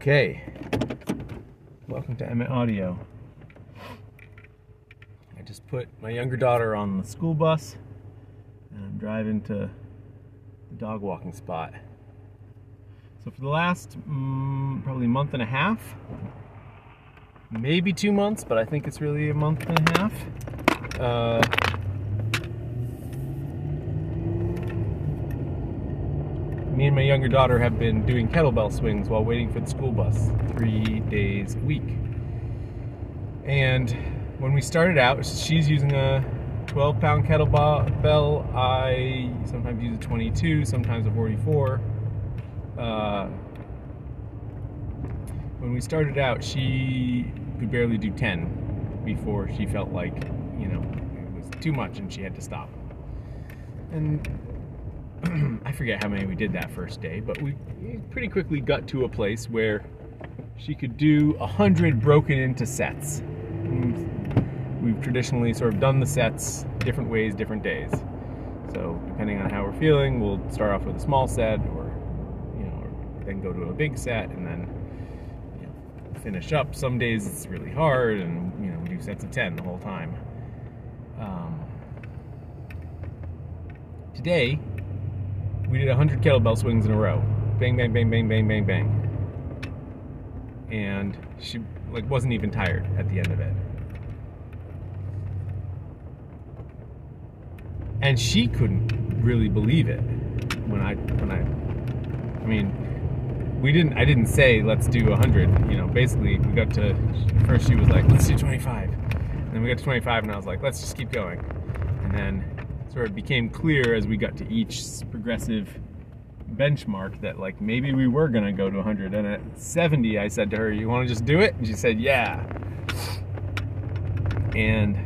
Okay. Welcome to Emmett Audio. I just put my younger daughter on the school bus and I'm driving to the dog walking spot. So, for the last mm, probably month and a half, maybe two months, but I think it's really a month and a half, uh, me and my younger daughter have been doing kettlebell swings while waiting for the school bus three days a week. And when we started out, she's using a 12 pound kettlebell. I sometimes use a 22, sometimes a 44. Uh, when we started out, she could barely do 10 before she felt like, you know, it was too much and she had to stop. And I forget how many we did that first day, but we pretty quickly got to a place where she could do a hundred broken into sets. We've traditionally sort of done the sets different ways, different days. So depending on how we're feeling, we'll start off with a small set, or you know, or then go to a big set, and then you know, finish up. Some days it's really hard, and you know, we do sets of ten the whole time. Um, today we did 100 kettlebell swings in a row. Bang, bang, bang, bang, bang, bang, bang. And she like wasn't even tired at the end of it. And she couldn't really believe it when I when I I mean we didn't I didn't say let's do 100, you know, basically we got to first she was like let's do 25. And then we got to 25 and I was like let's just keep going. And then sort of became clear as we got to each progressive benchmark that like maybe we were gonna go to 100 and at 70 i said to her you want to just do it? And she said yeah. And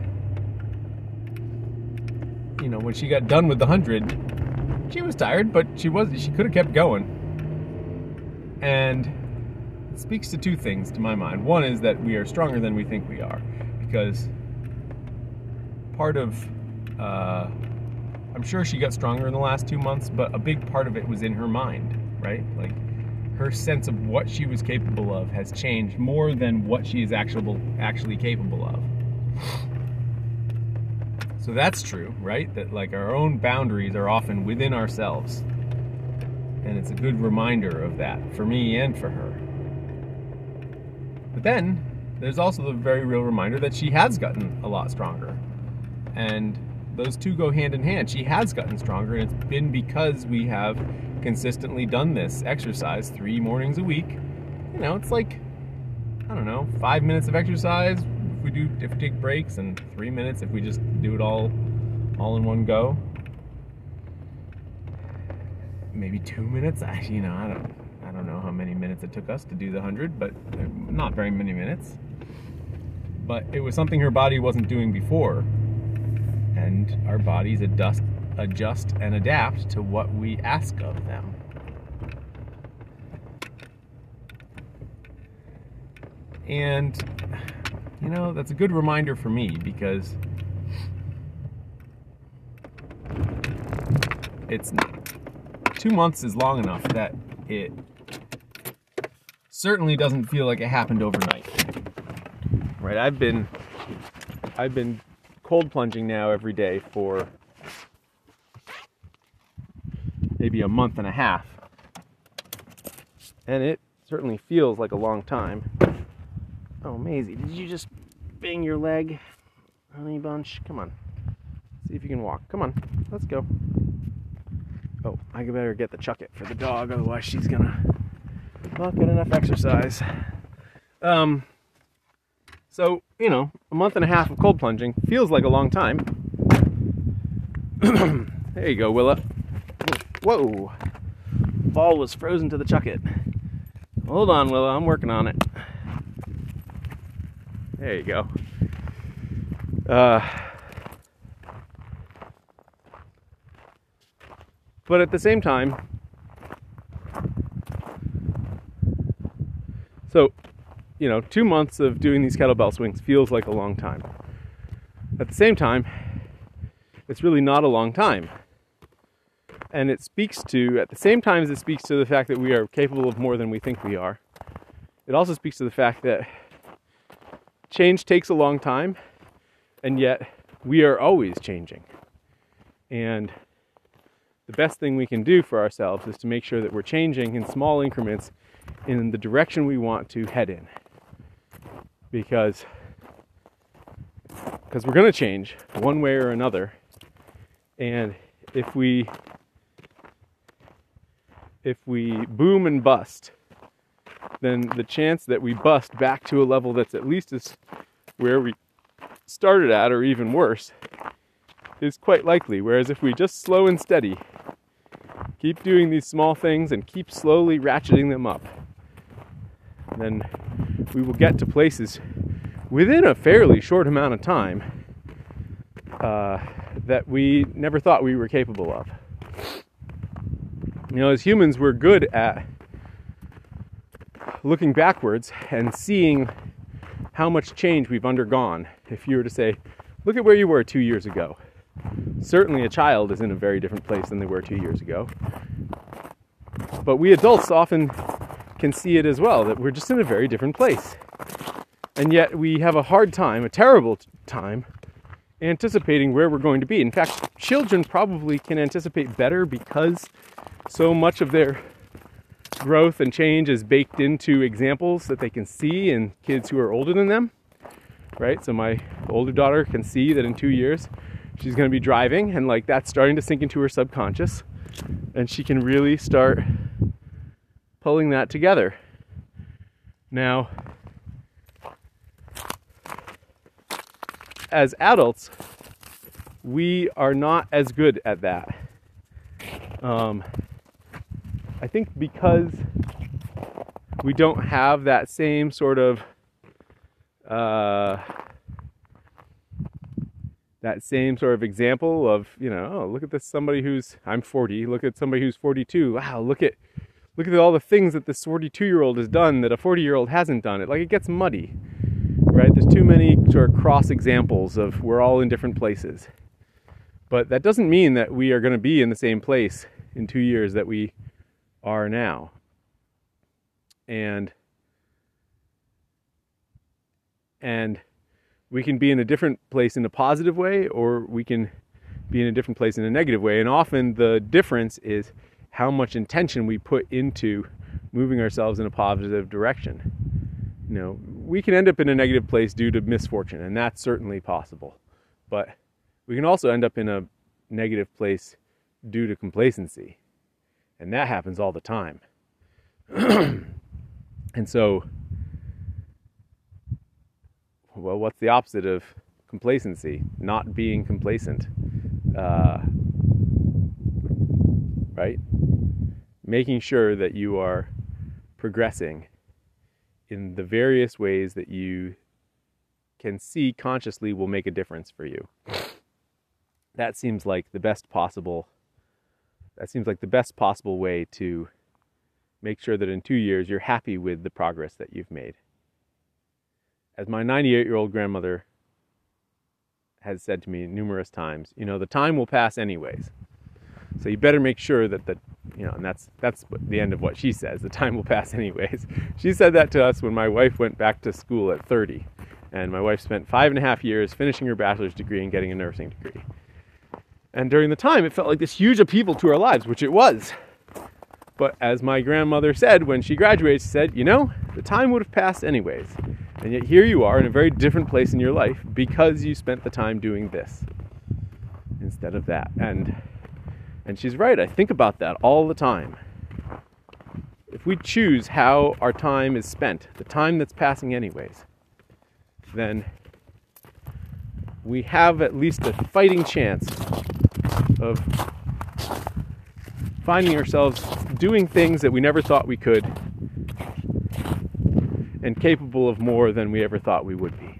you know when she got done with the 100 she was tired but she was she could have kept going. And it speaks to two things to my mind. One is that we are stronger than we think we are because part of uh, I'm sure she got stronger in the last two months, but a big part of it was in her mind, right? Like her sense of what she was capable of has changed more than what she is actually actually capable of. So that's true, right? That like our own boundaries are often within ourselves. And it's a good reminder of that for me and for her. But then there's also the very real reminder that she has gotten a lot stronger. And those two go hand in hand. She has gotten stronger, and it's been because we have consistently done this exercise three mornings a week. You know, it's like, I don't know, five minutes of exercise if we do if we take breaks, and three minutes if we just do it all all in one go. Maybe two minutes. I, you know, I don't, I don't know how many minutes it took us to do the hundred, but not very many minutes. But it was something her body wasn't doing before, and our bodies adjust, adjust and adapt to what we ask of them. And, you know, that's a good reminder for me because it's two months is long enough that it certainly doesn't feel like it happened overnight. Right? I've been I've been cold plunging now every day for maybe a month and a half. And it certainly feels like a long time. Oh, Maisie, did you just bang your leg? Honey bunch, come on. See if you can walk. Come on, let's go. Oh, I better get the Chuckit for the dog, otherwise she's gonna not get enough exercise. Um, so, you know, a month and a half of cold plunging feels like a long time. there you go, Willa. Whoa. Ball was frozen to the Chuckit. Hold on, Willa, I'm working on it. There you go. Uh, but at the same time, so you know, two months of doing these kettlebell swings feels like a long time. At the same time, it's really not a long time. And it speaks to, at the same time as it speaks to the fact that we are capable of more than we think we are, it also speaks to the fact that change takes a long time, and yet we are always changing. And the best thing we can do for ourselves is to make sure that we're changing in small increments in the direction we want to head in. Because because we're going to change one way or another. And if we if we boom and bust, then the chance that we bust back to a level that's at least as where we started at or even worse is quite likely. Whereas if we just slow and steady, keep doing these small things and keep slowly ratcheting them up, then we will get to places within a fairly short amount of time uh, that we never thought we were capable of. You know, as humans, we're good at looking backwards and seeing how much change we've undergone. If you were to say, look at where you were two years ago. Certainly, a child is in a very different place than they were two years ago. But we adults often can see it as well that we're just in a very different place. And yet, we have a hard time, a terrible time, anticipating where we're going to be. In fact, children probably can anticipate better because so much of their growth and change is baked into examples that they can see in kids who are older than them. Right? So my older daughter can see that in 2 years she's going to be driving and like that's starting to sink into her subconscious and she can really start pulling that together. Now, as adults, we are not as good at that. Um, I think because we don't have that same sort of uh, that same sort of example of you know oh look at this somebody who's I'm 40 look at somebody who's 42 wow look at look at all the things that this 42 year old has done that a 40 year old hasn't done it. Like it gets muddy right? There's too many sort of cross examples of we're all in different places. But that doesn't mean that we are going to be in the same place in two years that we are now. And and we can be in a different place in a positive way or we can be in a different place in a negative way. And often the difference is how much intention we put into moving ourselves in a positive direction you know we can end up in a negative place due to misfortune and that's certainly possible but we can also end up in a negative place due to complacency and that happens all the time. and so, well, what's the opposite of complacency? Not being complacent. Uh, right? Making sure that you are progressing in the various ways that you can see consciously will make a difference for you. That seems like the best possible that seems like the best possible way to make sure that in two years you're happy with the progress that you've made. As my 98 year old grandmother has said to me numerous times, you know, the time will pass anyways. So you better make sure that the, you know, and that's that's the end of what she says. The time will pass anyways. She said that to us when my wife went back to school at 30, and my wife spent five and a half years finishing her bachelor's degree and getting a nursing degree. And during the time, it felt like this huge upheaval to our lives, which it was. But as my grandmother said when she graduated, she said, You know, the time would have passed anyways. And yet here you are in a very different place in your life because you spent the time doing this instead of that. And and she's right. I think about that all the time. If we choose how our time is spent, the time that's passing anyways, then we have at least a fighting chance of finding ourselves doing things that we never thought we could and capable of more than we ever thought we would be.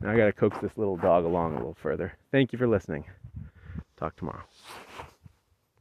Now I got to coax this little dog along a little further. Thank you for listening. Talk tomorrow.